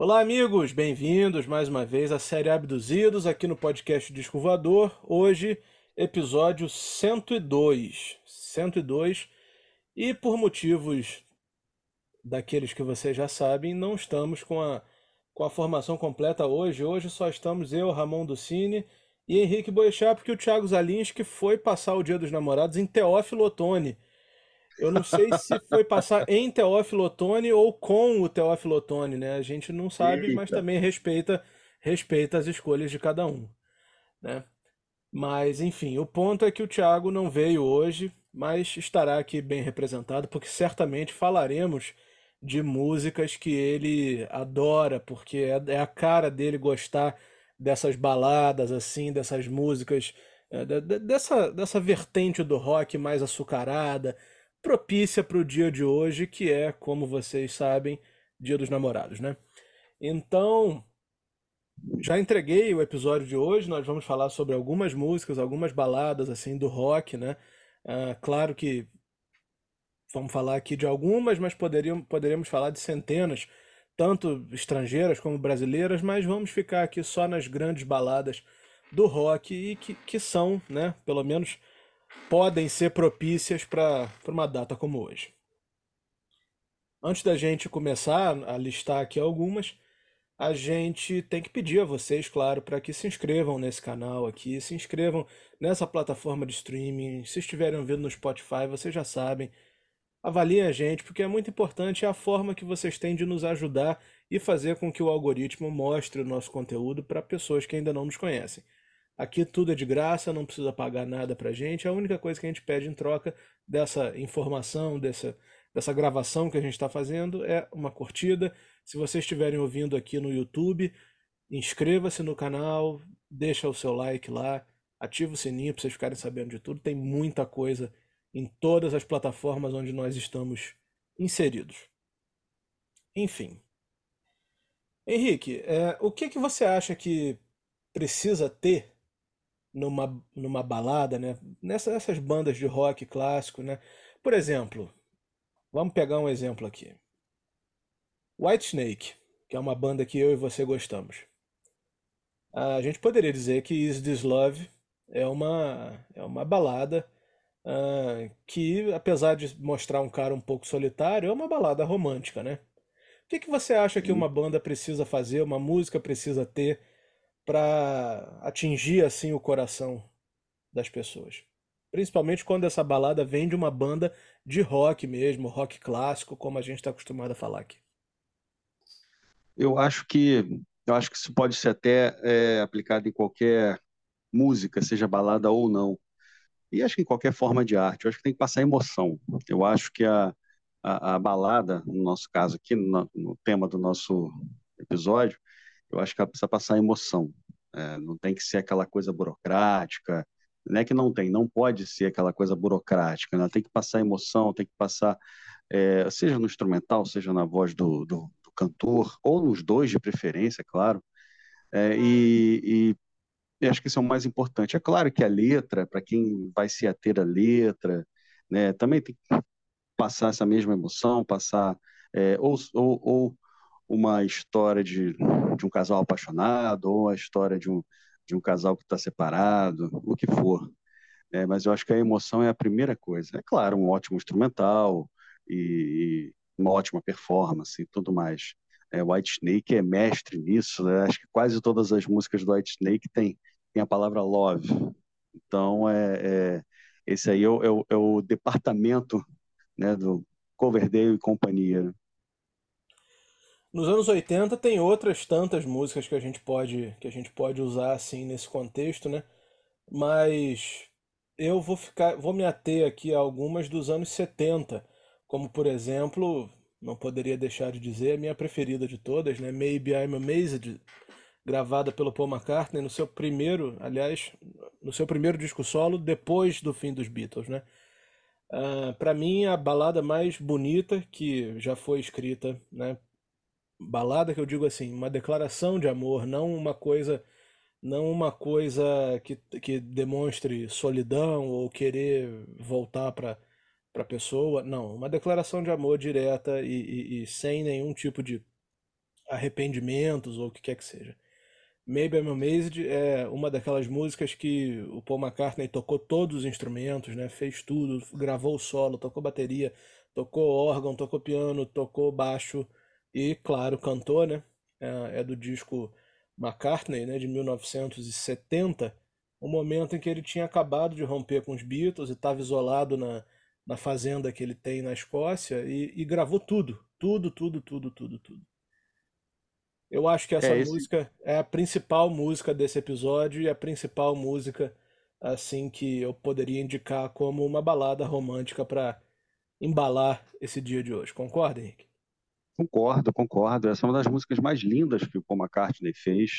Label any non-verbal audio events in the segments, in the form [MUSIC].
Olá, amigos, bem-vindos mais uma vez à série Abduzidos aqui no podcast Disco Voador. Hoje, episódio 102. 102. E por motivos daqueles que vocês já sabem, não estamos com a, com a formação completa hoje. Hoje só estamos eu, Ramon Ducini e Henrique Boechat, porque o Thiago Zalinski foi passar o Dia dos Namorados em Teófilo Otoni. Eu não sei se foi passar em Teófilo Otoni ou com o Teófilo Otoni, né? A gente não sabe, Eita. mas também respeita, respeita as escolhas de cada um, né? Mas, enfim, o ponto é que o Thiago não veio hoje, mas estará aqui bem representado, porque certamente falaremos de músicas que ele adora, porque é, é a cara dele gostar dessas baladas, assim, dessas músicas, é, de- de- dessa, dessa vertente do rock mais açucarada, propícia para o dia de hoje, que é, como vocês sabem, Dia dos Namorados, né? Então, já entreguei o episódio de hoje, nós vamos falar sobre algumas músicas, algumas baladas, assim, do rock, né? Ah, claro que Vamos falar aqui de algumas, mas poderiam, poderíamos falar de centenas, tanto estrangeiras como brasileiras, mas vamos ficar aqui só nas grandes baladas do rock e que, que são, né, pelo menos podem ser propícias para uma data como hoje. Antes da gente começar a listar aqui algumas, a gente tem que pedir a vocês, claro, para que se inscrevam nesse canal aqui, se inscrevam nessa plataforma de streaming. Se estiverem ouvindo no Spotify, vocês já sabem. Avaliem a gente, porque é muito importante é a forma que vocês têm de nos ajudar e fazer com que o algoritmo mostre o nosso conteúdo para pessoas que ainda não nos conhecem. Aqui tudo é de graça, não precisa pagar nada pra gente. A única coisa que a gente pede em troca dessa informação, dessa, dessa gravação que a gente está fazendo é uma curtida. Se vocês estiverem ouvindo aqui no YouTube, inscreva-se no canal, deixa o seu like lá, ativa o sininho para vocês ficarem sabendo de tudo. Tem muita coisa em todas as plataformas onde nós estamos inseridos. Enfim. Henrique, é, o que que você acha que precisa ter numa, numa balada, né? Nessa- Nessas bandas de rock clássico, né? Por exemplo, vamos pegar um exemplo aqui. Whitesnake, que é uma banda que eu e você gostamos. A gente poderia dizer que Is This Love é uma, é uma balada ah, que, apesar de mostrar um cara um pouco solitário, é uma balada romântica, né? O que que você acha que uma banda precisa fazer, uma música precisa ter para atingir assim o coração das pessoas? Principalmente quando essa balada vem de uma banda de rock mesmo, rock clássico, como a gente está acostumado a falar aqui. Eu acho que eu acho que isso pode ser até é, aplicado em qualquer música, seja balada ou não. E acho que em qualquer forma de arte. Eu acho que tem que passar emoção. Eu acho que a, a, a balada, no nosso caso aqui, no, no tema do nosso episódio, eu acho que ela precisa passar emoção. É, não tem que ser aquela coisa burocrática. Não é que não tem, não pode ser aquela coisa burocrática. Ela tem que passar emoção, tem que passar, é, seja no instrumental, seja na voz do, do, do cantor, ou nos dois de preferência, claro. É, e, e e acho que isso é o mais importante. É claro que a letra, para quem vai se ater à letra, né, também tem que passar essa mesma emoção, passar é, ou, ou, ou uma história de, de um casal apaixonado, ou a história de um, de um casal que está separado, o que for. É, mas eu acho que a emoção é a primeira coisa. É claro, um ótimo instrumental e, e uma ótima performance e tudo mais. É, White Snake é mestre nisso, né? Acho que quase todas as músicas do White Snake tem, tem a palavra love. Então, é, é- esse aí é o, é o- é o departamento, né, do Coverdale e companhia. Nos anos 80 tem outras tantas músicas que a gente pode que a gente pode usar assim nesse contexto, né? Mas eu vou ficar, vou me ater aqui a algumas dos anos 70, como por exemplo, não poderia deixar de dizer, a minha preferida de todas, né? Maybe I'm Amazed, gravada pelo Paul McCartney no seu primeiro, aliás, no seu primeiro disco solo depois do fim dos Beatles, né? Ah, para mim, a balada mais bonita que já foi escrita, né? Balada que eu digo assim, uma declaração de amor, não uma coisa, não uma coisa que, que demonstre solidão ou querer voltar para para pessoa, não, uma declaração de amor direta e, e- e sem nenhum tipo de arrependimentos ou o que quer que seja. Maybe I'm Amazed é uma daquelas músicas que o Paul McCartney tocou todos os instrumentos, né? Fez tudo, gravou o solo, tocou bateria, tocou órgão, tocou piano, tocou baixo e, claro, cantou, né? É, é do disco McCartney, né? De 1970, o momento em que ele tinha acabado de romper com os Beatles e estava isolado na, na fazenda que ele tem na Escócia e, e gravou tudo, tudo, tudo, tudo, tudo, tudo. Eu acho que essa É, música é a principal música desse episódio e a principal música assim que eu poderia indicar como uma balada romântica para embalar esse dia de hoje. Concorda, Henrique? Concordo, concordo. Essa é uma das músicas mais lindas que o Paul McCartney fez.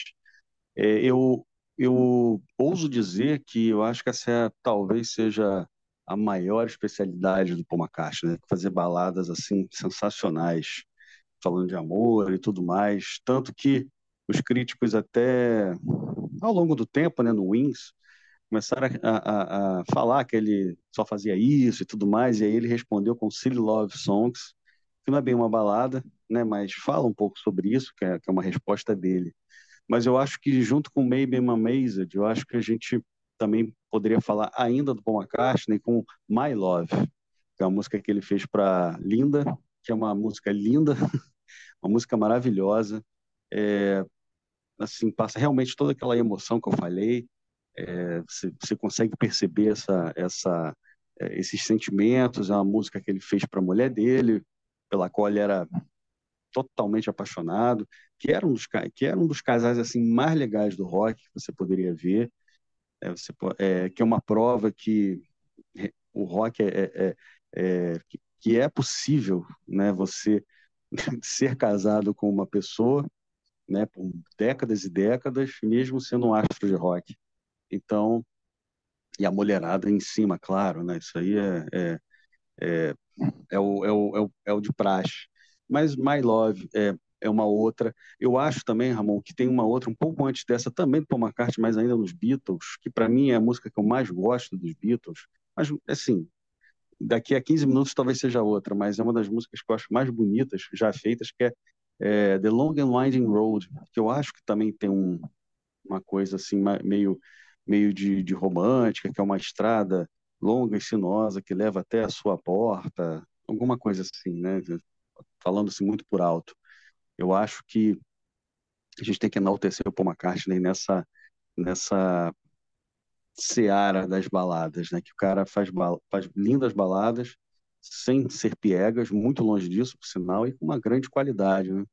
É, eu, eu ouso dizer que eu acho que essa é, talvez seja a maior especialidade do Paul McCartney, né? Fazer baladas assim sensacionais, falando de amor e tudo mais. Tanto que os críticos até ao longo do tempo, né, no Wings, começaram a, a, a falar que ele só fazia isso e tudo mais, e aí ele respondeu com Silly Love Songs, que não é bem uma balada, né, mas fala um pouco sobre isso, que é, que é uma resposta dele. Mas eu acho que junto com Maybe I'm Amazed, eu acho que a gente também poderia falar ainda do Paul McCartney com My Love, que é uma música que ele fez para Linda, que é uma música linda, [LAUGHS] uma música maravilhosa, é, assim passa realmente toda aquela emoção que eu falei, é, você, você consegue perceber essa, essa, é, esses sentimentos, é uma música que ele fez para a mulher dele, pela qual ele era totalmente apaixonado, que era um dos, que era um dos casais assim mais legais do rock que você poderia ver, é, você, é, que é uma prova que o rock é, é, é, é que, que é possível, né, você [LAUGHS] ser casado com uma pessoa, né, por décadas e décadas, mesmo sendo um astro de rock. Então, e a mulherada em cima, claro, né, isso aí é, é, é, é, o, é, o, é, o, é o de praxe. Mas My Love é, é uma outra. Eu acho também, Ramon, que tem uma outra um pouco antes dessa, também do Paul McCartney, mas ainda nos Beatles, que para mim é a música que eu mais gosto dos Beatles. Mas, assim, daqui a 15 minutos talvez seja outra, mas é uma das músicas que eu acho mais bonitas já feitas, que é, é The Long and Winding Road, que eu acho que também tem um, uma coisa assim meio meio de, de romântica, que é uma estrada longa e sinuosa que leva até a sua porta, alguma coisa assim, né? Falando assim muito por alto. Eu acho que a gente tem que enaltecer o Paul McCartney nessa nessa seara das baladas, né? Que o cara faz, faz lindas baladas sem ser piegas, muito longe disso, por sinal, e com uma grande qualidade, né?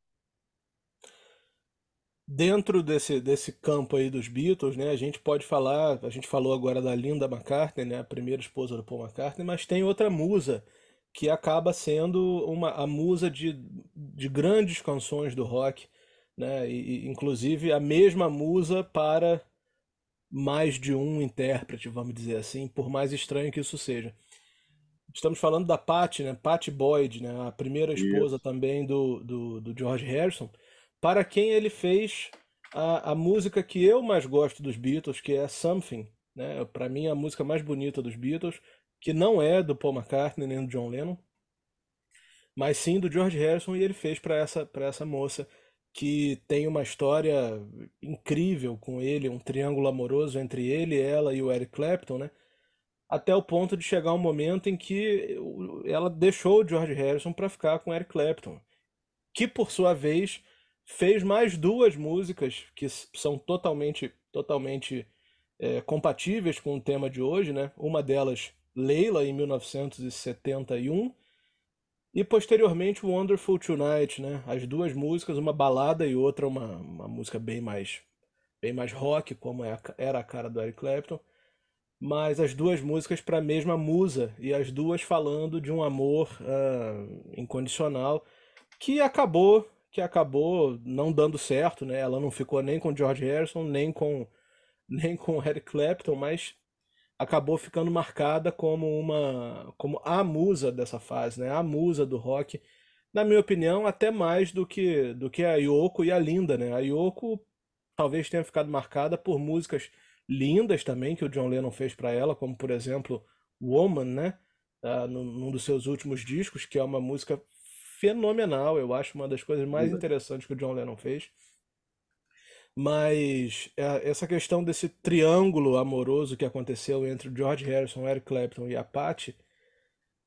Dentro desse, desse campo aí dos Beatles, né, a gente pode falar, a gente falou agora da Linda McCartney, né, a primeira esposa do Paul McCartney, mas tem outra musa que acaba sendo uma, a musa de, de grandes canções do rock, né, e, inclusive a mesma musa para mais de um intérprete, vamos dizer assim, por mais estranho que isso seja. Estamos falando da Patty, né, Patty Boyd, né, a primeira esposa também do, do, do George Harrison, para quem ele fez a, a música que eu mais gosto dos Beatles, que é Something, né? Para mim a música mais bonita dos Beatles, que não é do Paul McCartney nem do John Lennon, mas sim do George Harrison e ele fez para essa essa moça que tem uma história incrível com ele, um triângulo amoroso entre ele, ela e o Eric Clapton, né? Até o ponto de chegar um momento em que ela deixou o George Harrison para ficar com o Eric Clapton, que por sua vez fez mais duas músicas que são totalmente, totalmente é, compatíveis com o tema de hoje, né? Uma delas, Leila, em 1971, e posteriormente Wonderful Tonight, né? As duas músicas, uma balada e outra uma, uma música bem mais, bem mais rock, como é era a cara do Eric Clapton, mas as duas músicas para a mesma musa e as duas falando de um amor uh, incondicional que acabou que acabou não dando certo, né? Ela não ficou nem com George Harrison, nem com [LAUGHS] nem com Eric Clapton, mas acabou ficando marcada como uma como a musa dessa fase, né? A musa do rock, na minha opinião, até mais do que do que a Yoko e a Linda, né? A Yoko talvez tenha ficado marcada por músicas lindas também que o John Lennon fez para ela, como por exemplo Woman, né? Uh, num dos seus últimos discos, que é uma música fenomenal. Eu acho uma das coisas mais interessantes que o John Lennon fez. Mas é, essa questão desse triângulo amoroso que aconteceu entre George Harrison, Eric Clapton e a Patty,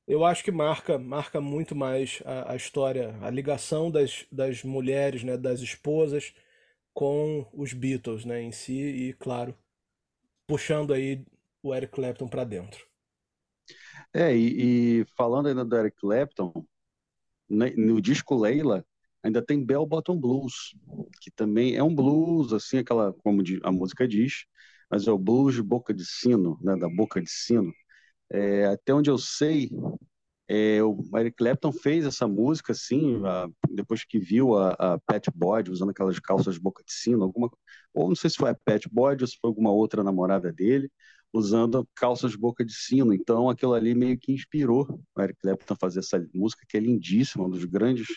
eu acho que marca, marca muito mais a, a história, a ligação das, das mulheres, né, das esposas com os Beatles, né, em si e claro, puxando aí o Eric Clapton para dentro. É, e, e, falando ainda do Eric Clapton, no disco Leila ainda tem Bell Bottom Blues, que também é um blues, assim, aquela, como a música diz, mas é o blues de boca de sino, né, da boca de sino. É, até onde eu sei, é, o Eric Clapton fez essa música, assim, a, depois que viu a, a Pat Boyd usando aquelas calças de boca de sino, alguma, ou não sei se foi a Pat Boyd ou se foi alguma outra namorada dele, usando calças boca de sino. Então, aquilo ali meio que inspirou o Eric Clapton a fazer essa música, que é lindíssima, um dos grandes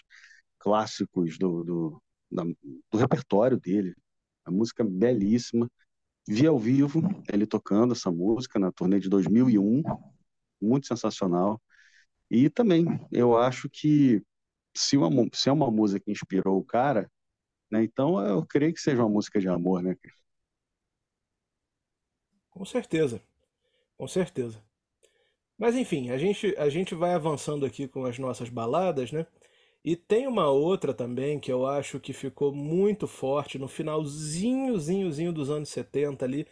clássicos do, do, da, do repertório dele. A música belíssima. Vi ao vivo ele tocando essa música na turnê de 2001, muito sensacional. E também, eu acho que se, uma, se é uma música que inspirou o cara, né, então eu creio que seja uma música de amor, né? Com certeza, com certeza. Mas enfim, a gente, a gente vai avançando aqui com as nossas baladas, né? E tem uma outra também que eu acho que ficou muito forte no finalzinhozinhozinho dos anos 70 ali,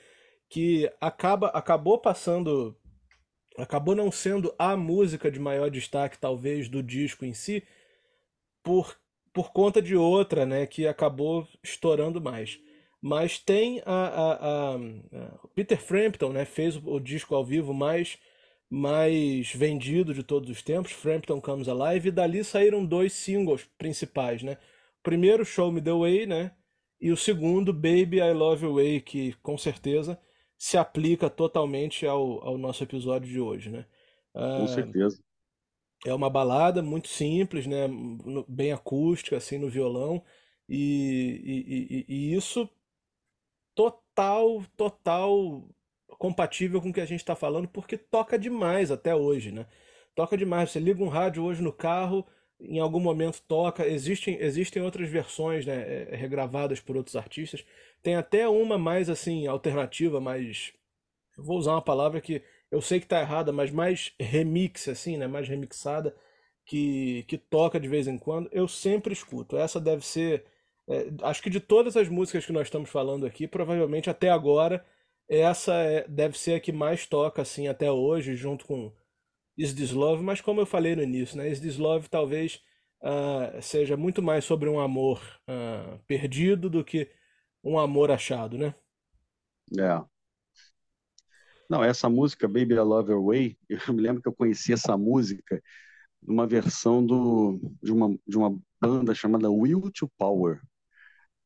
que acaba acabou passando acabou não sendo a música de maior destaque talvez do disco em si, por por conta de outra, né, que acabou estourando mais. Mas tem a, a, a, a Peter Frampton, né, fez o, o disco ao vivo mais mais vendido de todos os tempos, Frampton Comes Alive, e dali saíram dois singles principais, né? O primeiro, Show Me The Way, né? E o segundo, Baby I Love You Way, que com certeza se aplica totalmente ao, ao nosso episódio de hoje, né? Com uh, certeza. É uma balada muito simples, né? Bem acústica, assim, no violão. E, e, e, e isso total, total compatível com o que a gente está falando, porque toca demais até hoje, né? Toca demais. Você liga um rádio hoje no carro, em algum momento toca. Existem, existem outras versões, né, é, é, regravadas por outros artistas. Tem até uma mais assim alternativa, mais vou usar uma palavra que eu sei que está errada, mas mais remix assim, né, mais remixada que que toca de vez em quando. Eu sempre escuto. Essa deve ser é, acho que de todas as músicas que nós estamos falando aqui, provavelmente até agora essa é, deve ser a que mais toca assim até hoje, junto com Is This Love, mas como eu falei no início, né, Is This Love talvez uh, seja muito mais sobre um amor uh, perdido do que um amor achado, né? É. Não, essa música Baby I Love Your Way, [LAUGHS] eu me lembro que eu conheci essa música numa versão do, de, uma, de uma banda chamada Will to Power.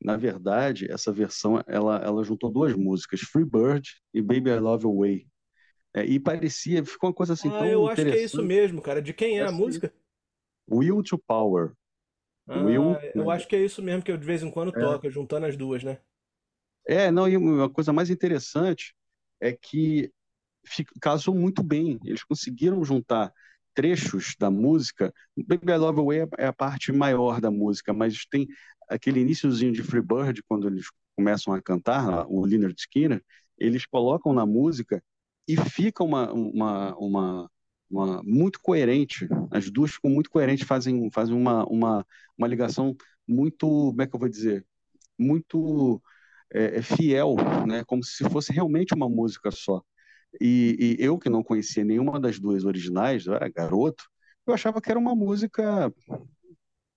Na verdade, essa versão ela, ela juntou duas músicas, Free Bird e Baby I Love Away. É, e parecia, ficou uma coisa assim ah, tão eu acho que é isso mesmo, cara. De quem é, é a assim, música? Will to Power. Ah, Will, eu né? acho que é isso mesmo que eu de vez em quando é. toco, juntando as duas, né? É, não, e uma coisa mais interessante é que casou muito bem. Eles conseguiram juntar trechos da música. Baby I Love Away é a parte maior da música, mas tem aquele iníciozinho de Freebird, quando eles começam a cantar, o Leonard Skinner, eles colocam na música e fica uma, uma, uma, uma, muito coerente. As duas ficam muito coerentes, fazem, fazem uma, uma, uma ligação muito, como é que eu vou dizer, muito é, é fiel, né? como se fosse realmente uma música só. E, e, eu, que não conhecia nenhuma das duas originais, eu era garoto, eu achava que era uma música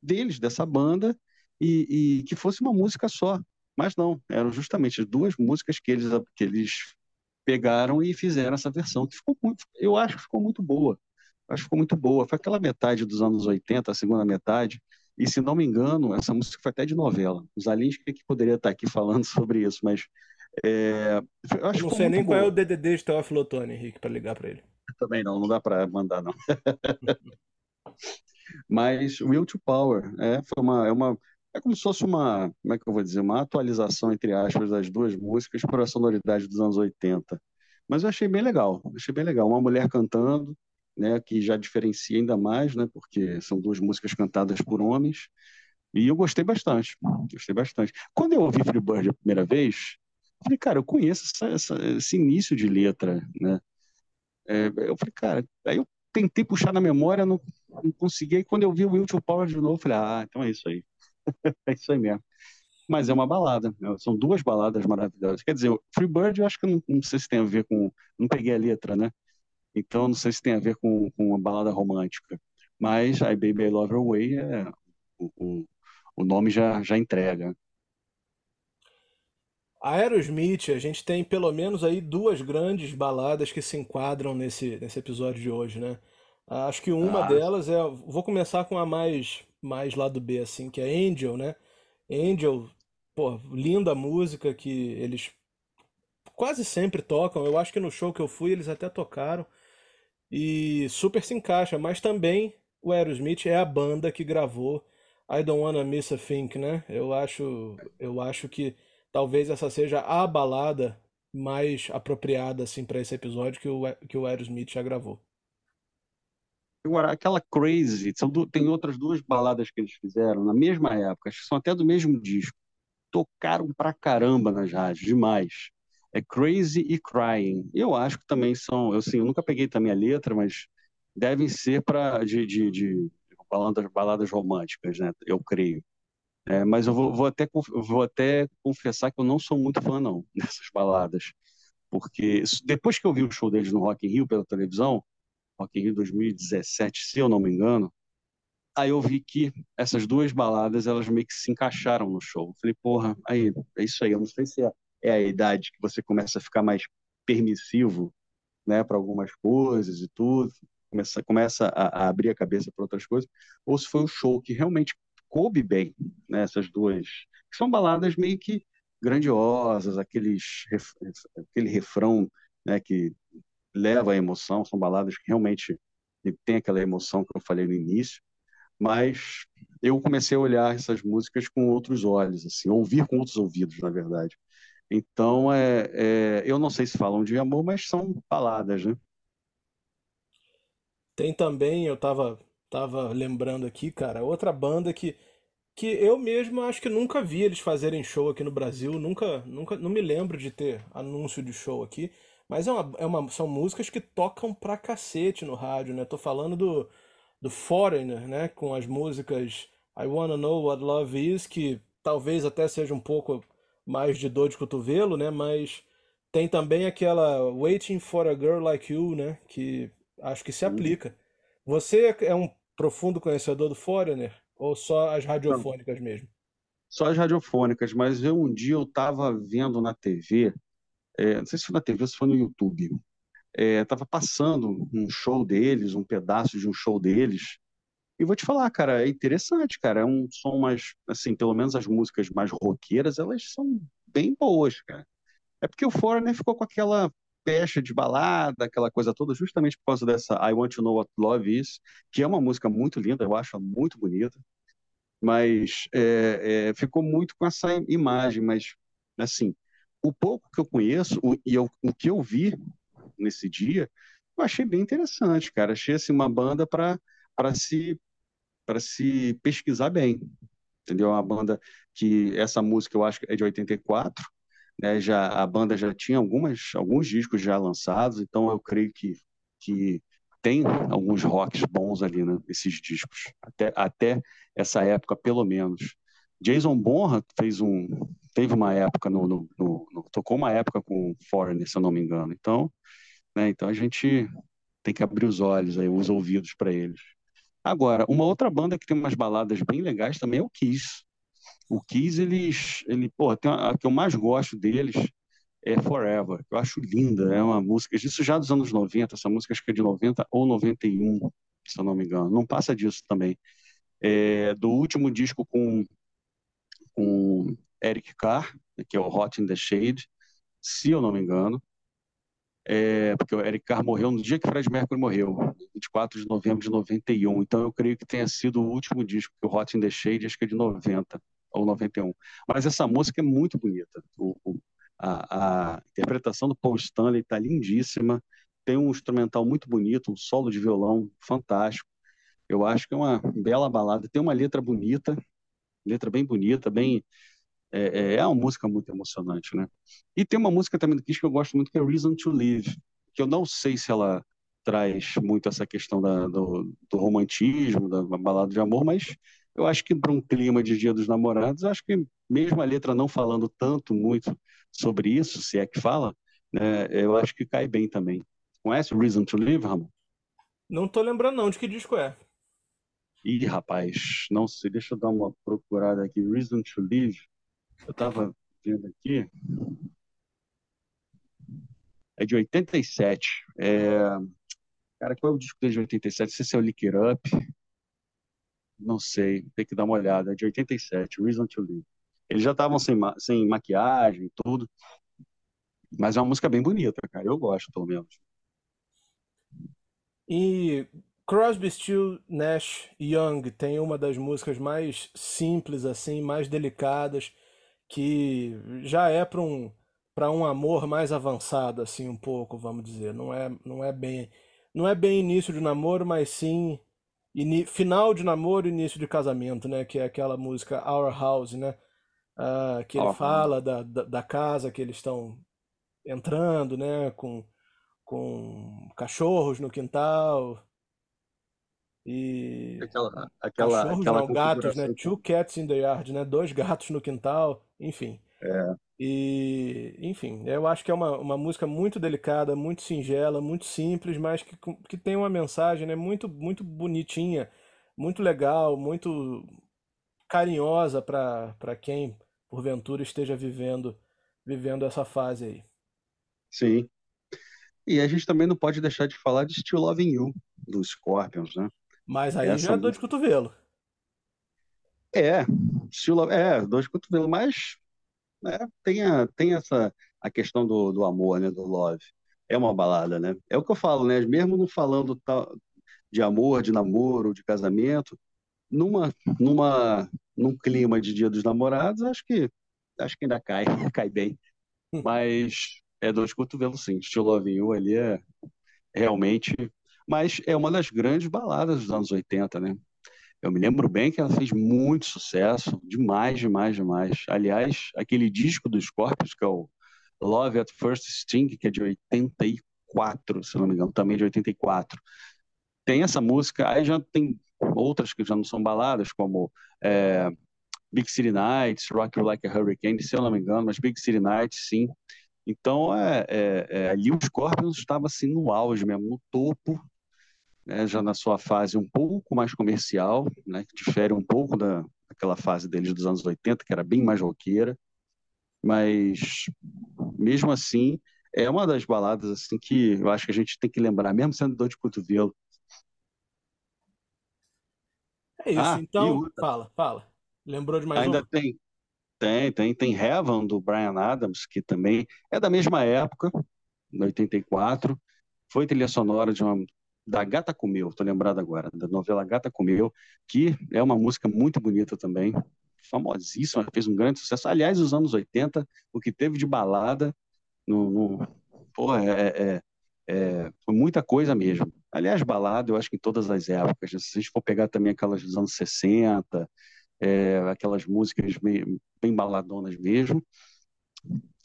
deles, dessa banda, e, e, que fosse uma música só. Mas não, eram justamente as duas músicas que eles, que eles pegaram e fizeram essa versão, que ficou muito, eu acho que ficou muito boa. Acho que ficou muito boa. Foi aquela metade dos anos 80, a segunda metade, e se não me engano, essa música foi até de novela. Os aliens que poderia estar aqui falando [LAUGHS] sobre isso, mas é, acho não sei nem boa. qual é o DDD de Teófilo Henrique, para ligar para ele. Também não, não dá para mandar não. [LAUGHS] mas Will to Power é, foi uma, é uma é como se fosse uma, como é que eu vou dizer, uma atualização, entre aspas, das duas músicas para a sonoridade dos anos 80. Mas eu achei bem legal, achei bem legal. Uma mulher cantando, né, que já diferencia ainda mais, né, porque são duas músicas cantadas por homens. E eu gostei bastante, gostei bastante. Quando eu ouvi Free Bird a primeira vez, falei, cara, eu conheço essa, essa, esse início de letra, né? É, eu falei, cara, aí eu tentei puxar na memória, não, não consegui. Quando eu vi o Will Power de novo, eu falei, ah, então é isso aí. [LAUGHS] é isso aí mesmo. Mas é uma balada, né? são duas baladas maravilhosas. Quer dizer, Free Bird eu acho que não, não sei se tem a ver com. Não peguei a letra, né? Então não sei se tem a ver com, com uma balada romântica. Mas I Baby I Love Her Way é, o, o, o nome já, já entrega. A Aerosmith, a gente tem pelo menos aí duas grandes baladas que se enquadram nesse, nesse episódio de hoje, né? Acho que uma Ah, delas é. Vou começar com a mais, mais lado B, assim, que é Angel, né? Angel, pô, linda música que eles quase sempre tocam. Eu acho que no show que eu fui eles até tocaram. E super se encaixa, mas também o Aerosmith é a banda que gravou I Don't Wanna Miss a Thing, né? Eu acho, eu acho que talvez essa seja a balada mais apropriada assim para esse episódio que o, que o Aerosmith já gravou. agora, aquela Crazy, são du- tem outras duas baladas que eles fizeram na mesma época, acho que são até do mesmo disco. Tocaram pra caramba nas rádios, demais. É Crazy e Crying. Eu acho que também são, eu, assim, eu nunca peguei também a letra, mas devem ser para de, de, de baladas, baladas românticas, né? Eu creio. É, mas eu vou, vou até, vou até confessar que eu não sou muito fã, não, [LAUGHS] dessas baladas. Porque depois que eu vi o show deles no Rock in Rio pela televisão, Rock in Rio 2017, se eu não me engano, aí eu vi que essas duas baladas, elas meio que se encaixaram no show. Eu Falei, porra, aí, é isso aí. Eu não sei se é, é a idade que você começa a ficar mais permissivo, né, para algumas coisas e tudo, começa, começa a, a abrir a cabeça para outras coisas, ou se foi o show que realmente coube bem, né, duas, que são baladas meio que grandiosas, aqueles, aquele refrão, né, que leva à emoção, são baladas que realmente tem aquela emoção que eu falei no início, mas eu comecei a olhar essas músicas com outros olhos, assim, ouvir com outros ouvidos, na verdade. Então, é, é, eu não sei se falam de amor, mas são baladas, né? Tem também, eu tava, tava lembrando aqui, cara, outra banda que, que eu mesmo acho que nunca vi eles fazerem show aqui no Brasil, nunca, nunca, não me lembro de ter anúncio de show aqui, mas é uma, é uma, são músicas que tocam pra cacete no rádio, né? Tô falando do, do Foreigner, né? Com as músicas I Wanna Know What Love Is, que talvez até seja um pouco mais de dor de cotovelo, né? Mas tem também aquela Waiting for a Girl Like You, né? Que acho que se Uhum. aplica. Você é um profundo conhecedor do Foreigner? Ou só as Não, radiofônicas mesmo? só as radiofônicas, mas eu um dia eu estava vendo na TV, é, não sei se foi na TV ou se foi no YouTube, estava passando um show deles, um pedaço de um show deles, e vou te falar, cara, é interessante, cara, é um som mais, assim, pelo menos as músicas mais roqueiras, elas são bem boas, cara. É porque o Foreigner ficou com aquela pecha de balada, aquela coisa toda, justamente por causa dessa I Want to Know What Love Is, que é uma música muito linda, eu acho muito bonita, mas é, é, ficou muito com essa imagem, mas assim, o pouco que eu conheço o, e eu, o que eu vi nesse dia, eu achei bem interessante, cara. Achei assim, uma banda para se para se pesquisar bem, entendeu? Uma banda que essa música eu acho que é de 84, né? Já a banda já tinha algumas alguns discos já lançados, então eu creio que que tem alguns rocks bons ali, né, nesses discos, até até essa época pelo menos. Jason Bonham fez um teve uma época no, no, no- no- tocou uma época com Foreigner, se eu não me engano. Então, né, então a gente tem que abrir os olhos aí, os ouvidos para eles. Agora, uma outra banda que tem umas baladas bem legais também é o Kiss. O Kiss, eles, ele, pô, tem uma- a que eu mais gosto deles é Forever. Eu acho linda, é uma música, isso já dos anos 90, essa música acho que é de 90 ou 91, se eu não me engano. Não passa disso também. É, do último disco com, com Eric Carr, que é o Hot in the Shade, se eu não me engano. É, porque o Eric Carr morreu no dia que Fred Mercury morreu, 24 de novembro de 91. Então eu creio que tenha sido o último disco, que o Hot in the Shade, acho que é de 90 ou 91. Mas essa música é muito bonita. O, o- a, a interpretação do Paul Stanley está lindíssima. tem um instrumental muito bonito, um solo de violão fantástico. Eu acho que é uma bela balada. Tem uma letra bonita, letra bem bonita, bem é, é, é uma música muito emocionante, né? E tem uma música também do Kiss que eu gosto muito, que é Reason to Live, que eu não sei se ela traz muito essa questão da, do, do, romantismo, da balada de amor, mas eu acho que para um clima de Dia dos Namorados, acho que mesmo a letra não falando tanto, muito sobre isso, se é que fala, né, eu acho que cai bem também. Conhece Reason to Live, Ramon? Não tô lembrando não de que disco é. Ih, rapaz, não sei, deixa eu dar uma procurada aqui. Reason to Live, eu tava vendo aqui. É de 87. É... Cara, qual é o disco de 87? Não sei se é o Lick It Up. Não sei, tem que dar uma olhada. É de 87, Reason to Live. Eles já estavam sem, ma sem maquiagem tudo. Mas é uma música bem bonita, cara. Eu gosto, pelo menos. E Crosby, Still, Nash Young tem uma das músicas mais simples assim, mais delicadas, que já é para um para um amor mais avançado assim um pouco, vamos dizer. Não é não é bem não é bem início de namoro, mas sim final de namoro, início de casamento, né? Que é aquela música Our House, né? Uh, que ele fala da, da, da, casa que eles estão entrando, né? Com, com cachorros no quintal. E. Aquela, aquela, cachorros aquela não, gatos, né? Two cats in the yard, né? Dois gatos no quintal, enfim. É. E, enfim, eu acho que é uma, uma música muito delicada, muito singela, muito simples, mas que, que tem uma mensagem, né, muito, muito bonitinha, muito legal, muito carinhosa para quem, porventura, esteja vivendo, vivendo essa fase aí. Sim. E a gente também não pode deixar de falar de Still Loving You, dos Scorpions, né? Mas aí Essa já é dor de cotovelo. É, Still é, dor de cotovelo, mas né, tem, a, tem essa a questão do, do amor, né, do love. É uma balada, né? É o que eu falo, né? Mesmo não falando tal, de amor, de namoro, de casamento, numa, numa, num clima de Dia dos Namorados, acho que acho que ainda cai, [LAUGHS] cai bem. Mas é dois cotovelos, sim. Still Love You ali é realmente. Mas é uma das grandes baladas dos anos 80, né? Eu me lembro bem que ela fez muito sucesso, demais, demais, demais. Aliás, aquele disco dos Scorpions, que é o Love at First Sting, que é de 84, se não me engano, também de 84. Tem essa música, aí já tem outras que já não são baladas, como é, Big City Nights, Rock You Like a Hurricane, se eu não me engano, mas Big City Nights, sim. Então, é, é, é, ali o Scorpions estava assim no auge mesmo, no topo né, já na sua fase um pouco mais comercial, né, que difere um pouco da, daquela fase deles dos anos 80, que era bem mais roqueira, mas mesmo assim é uma das baladas assim que eu acho que a gente tem que lembrar, mesmo sendo dor de cotovelo. É isso, ah, então fala, fala. Lembrou de mais Ainda uma? tem, tem, tem, tem Heaven do Brian Adams, que também é da mesma época, em 84, foi trilha sonora de uma da Gata Comeu, estou lembrado agora, da novela Gata Comeu, que é uma música muito bonita também, famosíssima, fez um grande sucesso. Aliás, os anos 80, o que teve de balada, no, no pô, é, é, é, foi muita coisa mesmo. Aliás, balada, eu acho que em todas as épocas, se a gente for pegar também aquelas dos anos 60, é, aquelas músicas bem, bem baladonas mesmo,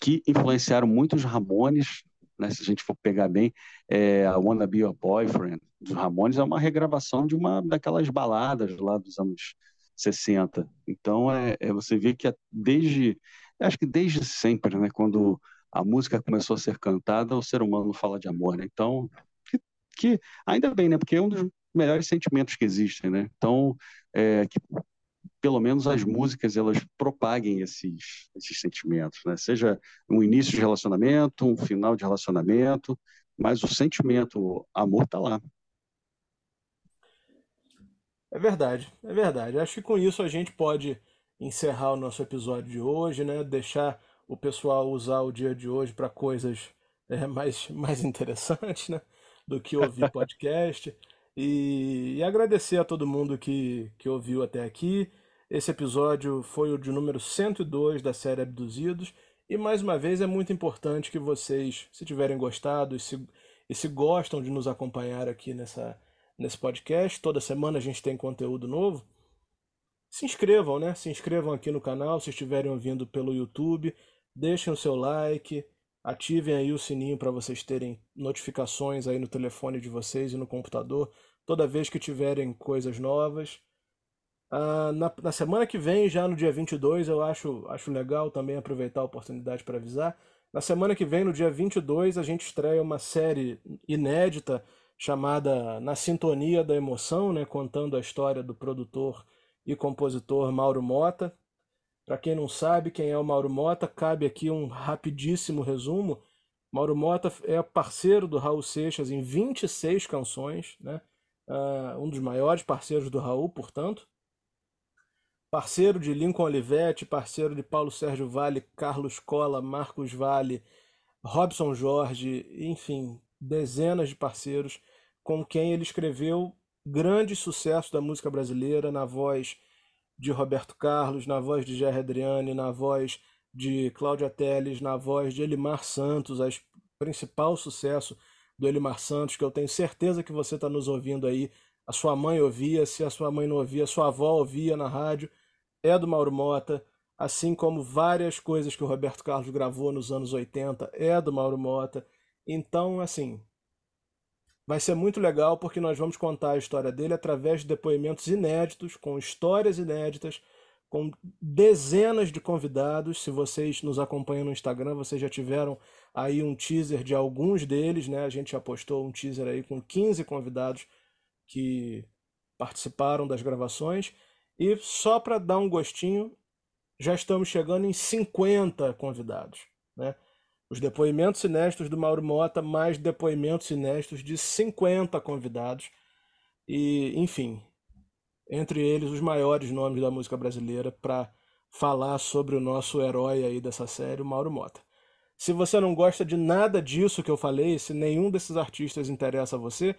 que influenciaram muito os Ramones, né, se a gente for pegar bem, é, a Wanna Be Your Boyfriend dos Ramones é uma regravação de uma daquelas baladas lá dos anos 60. Então, é, é você vê que é desde, acho que desde sempre, né, quando a música começou a ser cantada, o ser humano fala de amor, né? Então, que, que ainda bem, né? Porque é um dos melhores sentimentos que existem, né? Então, é, que pelo menos as músicas elas propaguem esses, esses sentimentos, né? Seja um início de relacionamento, um final de relacionamento, mas o sentimento, o amor está lá. É verdade, é verdade. Acho que com isso a gente pode encerrar o nosso episódio de hoje, né? Deixar o pessoal usar o dia de hoje para coisas é, mais, mais interessantes, né? Do que ouvir [LAUGHS] podcast. E, e, agradecer a todo mundo que, que ouviu até aqui. Esse episódio foi o de número 102 da série Abduzidos. E mais uma vez é muito importante que vocês, se tiverem gostado e se, e se gostam de nos acompanhar aqui nessa, nesse podcast. Toda semana a gente tem conteúdo novo. Se inscrevam, né? Se inscrevam aqui no canal se estiverem ouvindo pelo YouTube. Deixem o seu like, ativem aí o sininho para vocês terem notificações aí no telefone de vocês e no computador toda vez que tiverem coisas novas. Ah, na, na, semana que vem, já no dia 22, eu acho, acho legal também aproveitar a oportunidade para avisar. Na semana que vem, no dia 22, a gente estreia uma série inédita chamada Na Sintonia da Emoção, né, contando a história do produtor e compositor Mauro Mota. Para quem não sabe quem é o Mauro Mota, cabe aqui um rapidíssimo resumo. Mauro Mota é parceiro do Raul Seixas em 26 canções, né? Uh, um dos maiores parceiros do Raul, portanto parceiro de Lincoln Olivetti, parceiro de Paulo Sérgio Vale, Carlos Cola, Marcos Vale, Robson Jorge, enfim, dezenas de parceiros com quem ele escreveu grandes sucessos da música brasileira na voz de Roberto Carlos, na voz de Jerry Adriane, na voz de Cláudia Teles, na voz de Elimar Santos, o principal sucesso do Elimar Santos, que eu tenho certeza que você está nos ouvindo aí. A sua mãe ouvia, se a sua mãe não ouvia, a sua avó ouvia na rádio é do Mauro Mota, assim como várias coisas que o Roberto Carlos gravou nos anos 80 é do Mauro Mota. Então, assim, vai ser muito legal porque nós vamos contar a história dele através de depoimentos inéditos, com histórias inéditas, com dezenas de convidados. Se vocês nos acompanham no Instagram, vocês já tiveram aí um teaser de alguns deles, né? A gente já postou um teaser aí com 15 convidados que participaram das gravações. E só para dar um gostinho, já estamos chegando em 50 convidados. Né? Os depoimentos inéditos do Mauro Mota, mais depoimentos inéditos de 50 convidados. E, enfim, entre eles os maiores nomes da música brasileira para falar sobre o nosso herói aí dessa série, o Mauro Mota. Se você não gosta de nada disso que eu falei, se nenhum desses artistas interessa a você,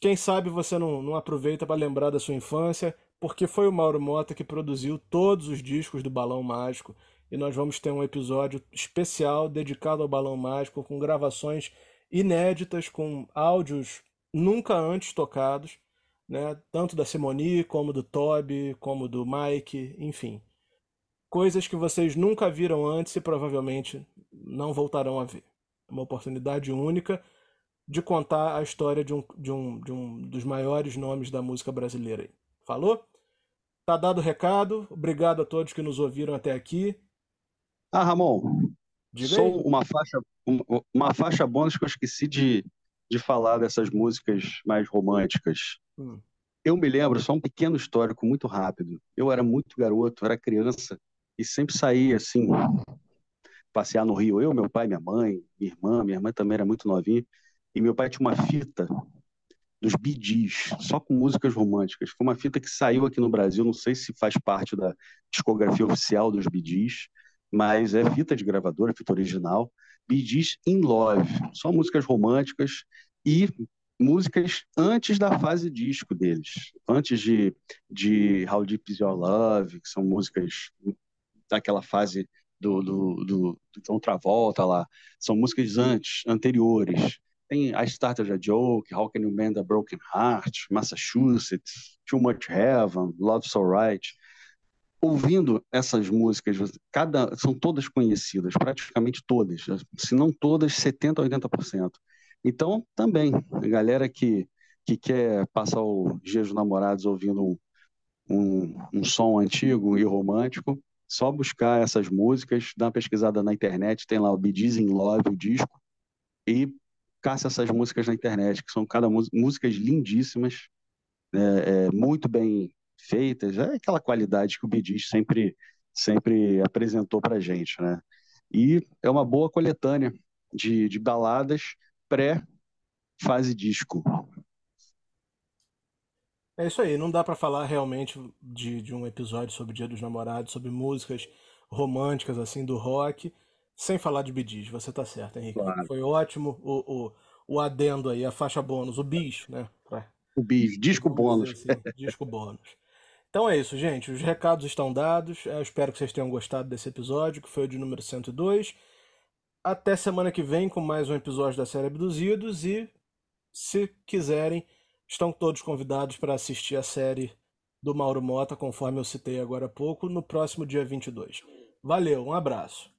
quem sabe você não, não aproveita para lembrar da sua infância, porque foi o Mauro Mota que produziu todos os discos do Balão Mágico e nós vamos ter um episódio especial dedicado ao Balão Mágico com gravações inéditas, com áudios nunca antes tocados, né? tanto da Simoni como do Toby, como do Mike, enfim. Coisas que vocês nunca viram antes e provavelmente não voltarão a ver. Uma oportunidade única de contar a história de um, de um, de um dos maiores nomes da música brasileira. Falou? Tá dado o recado. Obrigado a todos que nos ouviram até aqui. Ah, Ramon, Diga só aí. uma faixa, uma faixa bônus que eu esqueci de, de falar dessas músicas mais românticas. Hum. Eu me lembro, só um pequeno histórico muito rápido. Eu era muito garoto, era criança e sempre saía assim, passear no Rio. Eu, meu pai, minha mãe, minha irmã, minha irmã também era muito novinha. E meu pai tinha uma fita dos bidis, só com músicas românticas. Foi uma fita que saiu aqui no Brasil, não sei se faz parte da discografia oficial dos bidis, mas é fita de gravadora, fita original. Bidis in Love, só músicas românticas e músicas antes da fase disco deles, antes de, de How Deep Is Your Love, que são músicas daquela fase do, do, do, do Travolta lá, são músicas antes, anteriores. Tem I Started a Joke, How Can You Mend a Broken Heart, Massachusetts, Too Much Heaven, Love So Right. Ouvindo essas músicas, cada são todas conhecidas, praticamente todas, se não todas, 70% 80%. Então, também, a galera que, que quer passar o dia dos namorados ouvindo um, um, som antigo e romântico, só buscar essas músicas, dá uma pesquisada na internet, tem lá o Be in Love, o disco, e caça essas músicas na internet, que são cada músicas lindíssimas, é, é, muito bem feitas, é aquela qualidade que o Bidis sempre, sempre apresentou para gente, né? E é uma boa coletânea de, de baladas pré-fase disco. É isso aí, não dá para falar realmente de, de um episódio sobre Dia dos Namorados, sobre músicas românticas assim do rock, sem falar de bidis, você tá certo, Henrique. Claro. Foi ótimo o, o, o adendo aí, a faixa bônus, o bis, né? O bis, disco bônus. Assim, disco bônus. Então é isso, gente. Os recados estão dados. Eu espero que vocês tenham gostado desse episódio, que foi o de número 102. Até semana que vem com mais um episódio da série Abduzidos e, se quiserem, estão todos convidados para assistir a série do Mauro Mota, conforme eu citei agora há pouco, no próximo dia 22. Valeu, um abraço.